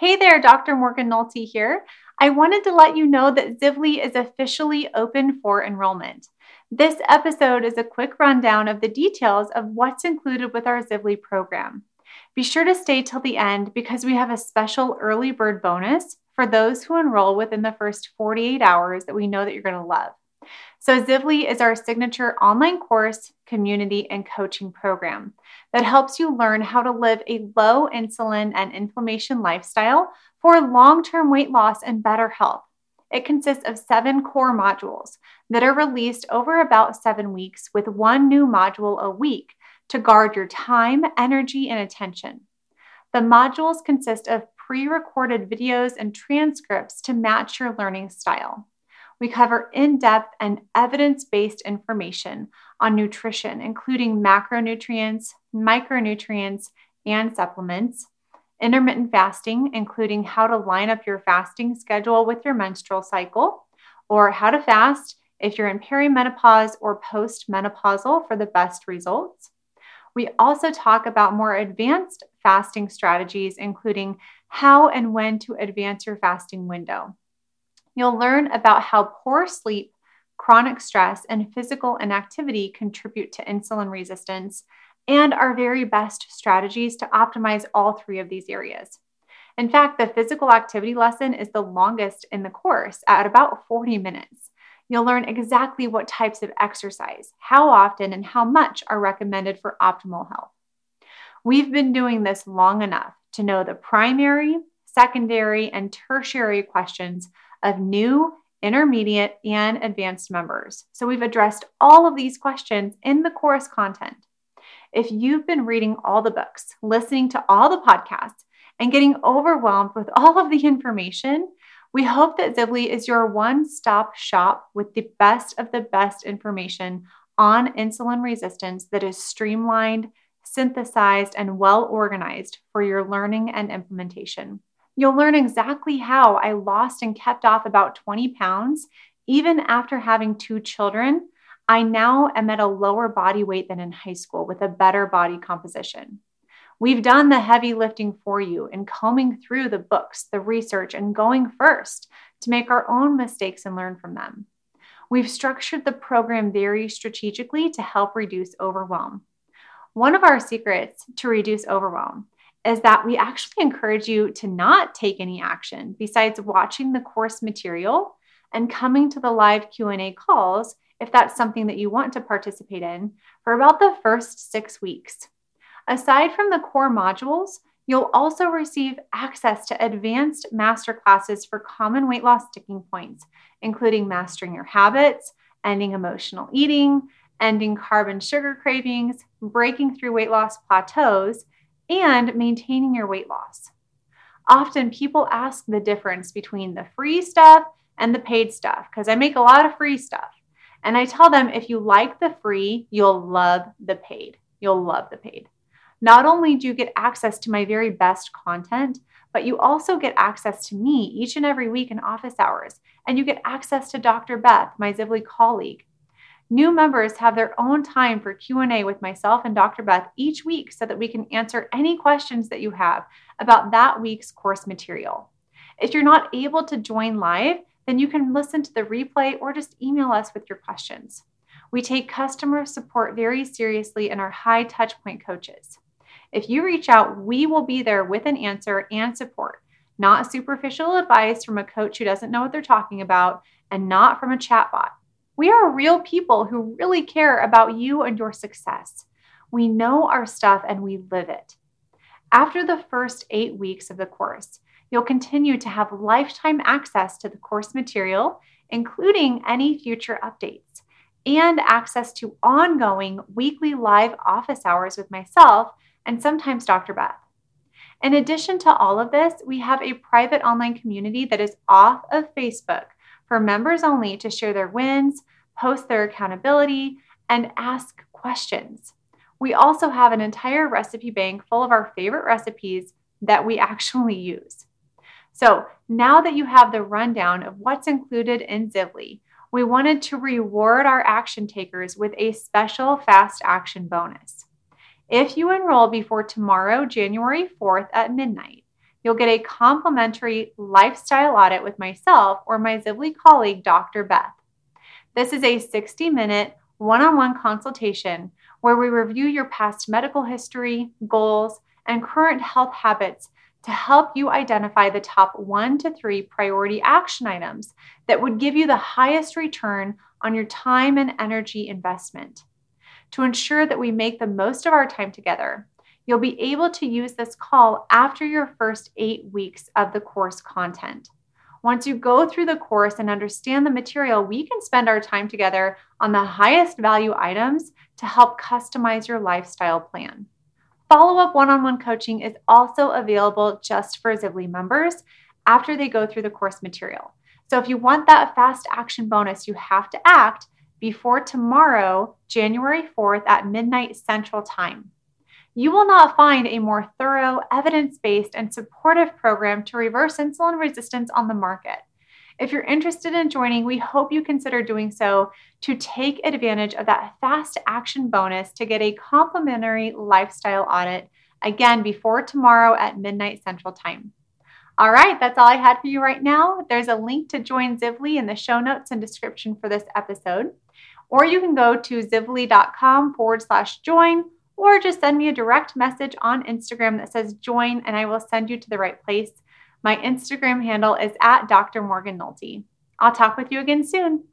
Hey there, Dr. Morgan Nolte here. I wanted to let you know that Zivli is officially open for enrollment. This episode is a quick rundown of the details of what's included with our Zivli program. Be sure to stay till the end because we have a special early bird bonus for those who enroll within the first 48 hours that we know that you're going to love. So, Zivli is our signature online course, community, and coaching program that helps you learn how to live a low insulin and inflammation lifestyle for long term weight loss and better health. It consists of seven core modules that are released over about seven weeks, with one new module a week to guard your time, energy, and attention. The modules consist of pre recorded videos and transcripts to match your learning style. We cover in depth and evidence based information on nutrition, including macronutrients, micronutrients, and supplements, intermittent fasting, including how to line up your fasting schedule with your menstrual cycle, or how to fast if you're in perimenopause or postmenopausal for the best results. We also talk about more advanced fasting strategies, including how and when to advance your fasting window. You'll learn about how poor sleep, chronic stress, and physical inactivity contribute to insulin resistance and our very best strategies to optimize all three of these areas. In fact, the physical activity lesson is the longest in the course at about 40 minutes. You'll learn exactly what types of exercise, how often, and how much are recommended for optimal health. We've been doing this long enough to know the primary, secondary, and tertiary questions of new, intermediate, and advanced members. So we've addressed all of these questions in the course content. If you've been reading all the books, listening to all the podcasts, and getting overwhelmed with all of the information, we hope that Zivli is your one stop shop with the best of the best information on insulin resistance that is streamlined, synthesized, and well organized for your learning and implementation. You'll learn exactly how I lost and kept off about 20 pounds. Even after having two children, I now am at a lower body weight than in high school with a better body composition. We've done the heavy lifting for you in combing through the books, the research, and going first to make our own mistakes and learn from them. We've structured the program very strategically to help reduce overwhelm. One of our secrets to reduce overwhelm is that we actually encourage you to not take any action besides watching the course material and coming to the live Q&A calls if that's something that you want to participate in for about the first 6 weeks. Aside from the core modules, you'll also receive access to advanced master classes for common weight loss sticking points, including mastering your habits, ending emotional eating, ending carb and sugar cravings, breaking through weight loss plateaus, and maintaining your weight loss. Often people ask the difference between the free stuff and the paid stuff because I make a lot of free stuff. And I tell them if you like the free, you'll love the paid. You'll love the paid. Not only do you get access to my very best content, but you also get access to me each and every week in office hours. And you get access to Dr. Beth, my Zivli colleague, New members have their own time for Q&A with myself and Dr. Beth each week so that we can answer any questions that you have about that week's course material. If you're not able to join live, then you can listen to the replay or just email us with your questions. We take customer support very seriously and are high touch point coaches. If you reach out, we will be there with an answer and support, not superficial advice from a coach who doesn't know what they're talking about and not from a chatbot. We are real people who really care about you and your success. We know our stuff and we live it. After the first eight weeks of the course, you'll continue to have lifetime access to the course material, including any future updates, and access to ongoing weekly live office hours with myself and sometimes Dr. Beth. In addition to all of this, we have a private online community that is off of Facebook for members only to share their wins, post their accountability, and ask questions. We also have an entire recipe bank full of our favorite recipes that we actually use. So now that you have the rundown of what's included in Zivli, we wanted to reward our action takers with a special fast action bonus. If you enroll before tomorrow, January 4th at midnight, you'll get a complimentary lifestyle audit with myself or my Zivli colleague, Dr. Beth. This is a 60 minute one on one consultation where we review your past medical history, goals, and current health habits to help you identify the top one to three priority action items that would give you the highest return on your time and energy investment. To ensure that we make the most of our time together, you'll be able to use this call after your first eight weeks of the course content. Once you go through the course and understand the material, we can spend our time together on the highest value items to help customize your lifestyle plan. Follow up one on one coaching is also available just for Zivli members after they go through the course material. So if you want that fast action bonus, you have to act before tomorrow, January 4th at midnight Central Time. You will not find a more thorough, evidence based, and supportive program to reverse insulin resistance on the market. If you're interested in joining, we hope you consider doing so to take advantage of that fast action bonus to get a complimentary lifestyle audit again before tomorrow at midnight Central Time. All right, that's all I had for you right now. There's a link to join Zivli in the show notes and description for this episode. Or you can go to zivli.com forward slash join, or just send me a direct message on Instagram that says join, and I will send you to the right place. My Instagram handle is at Dr. Morgan Nolte. I'll talk with you again soon.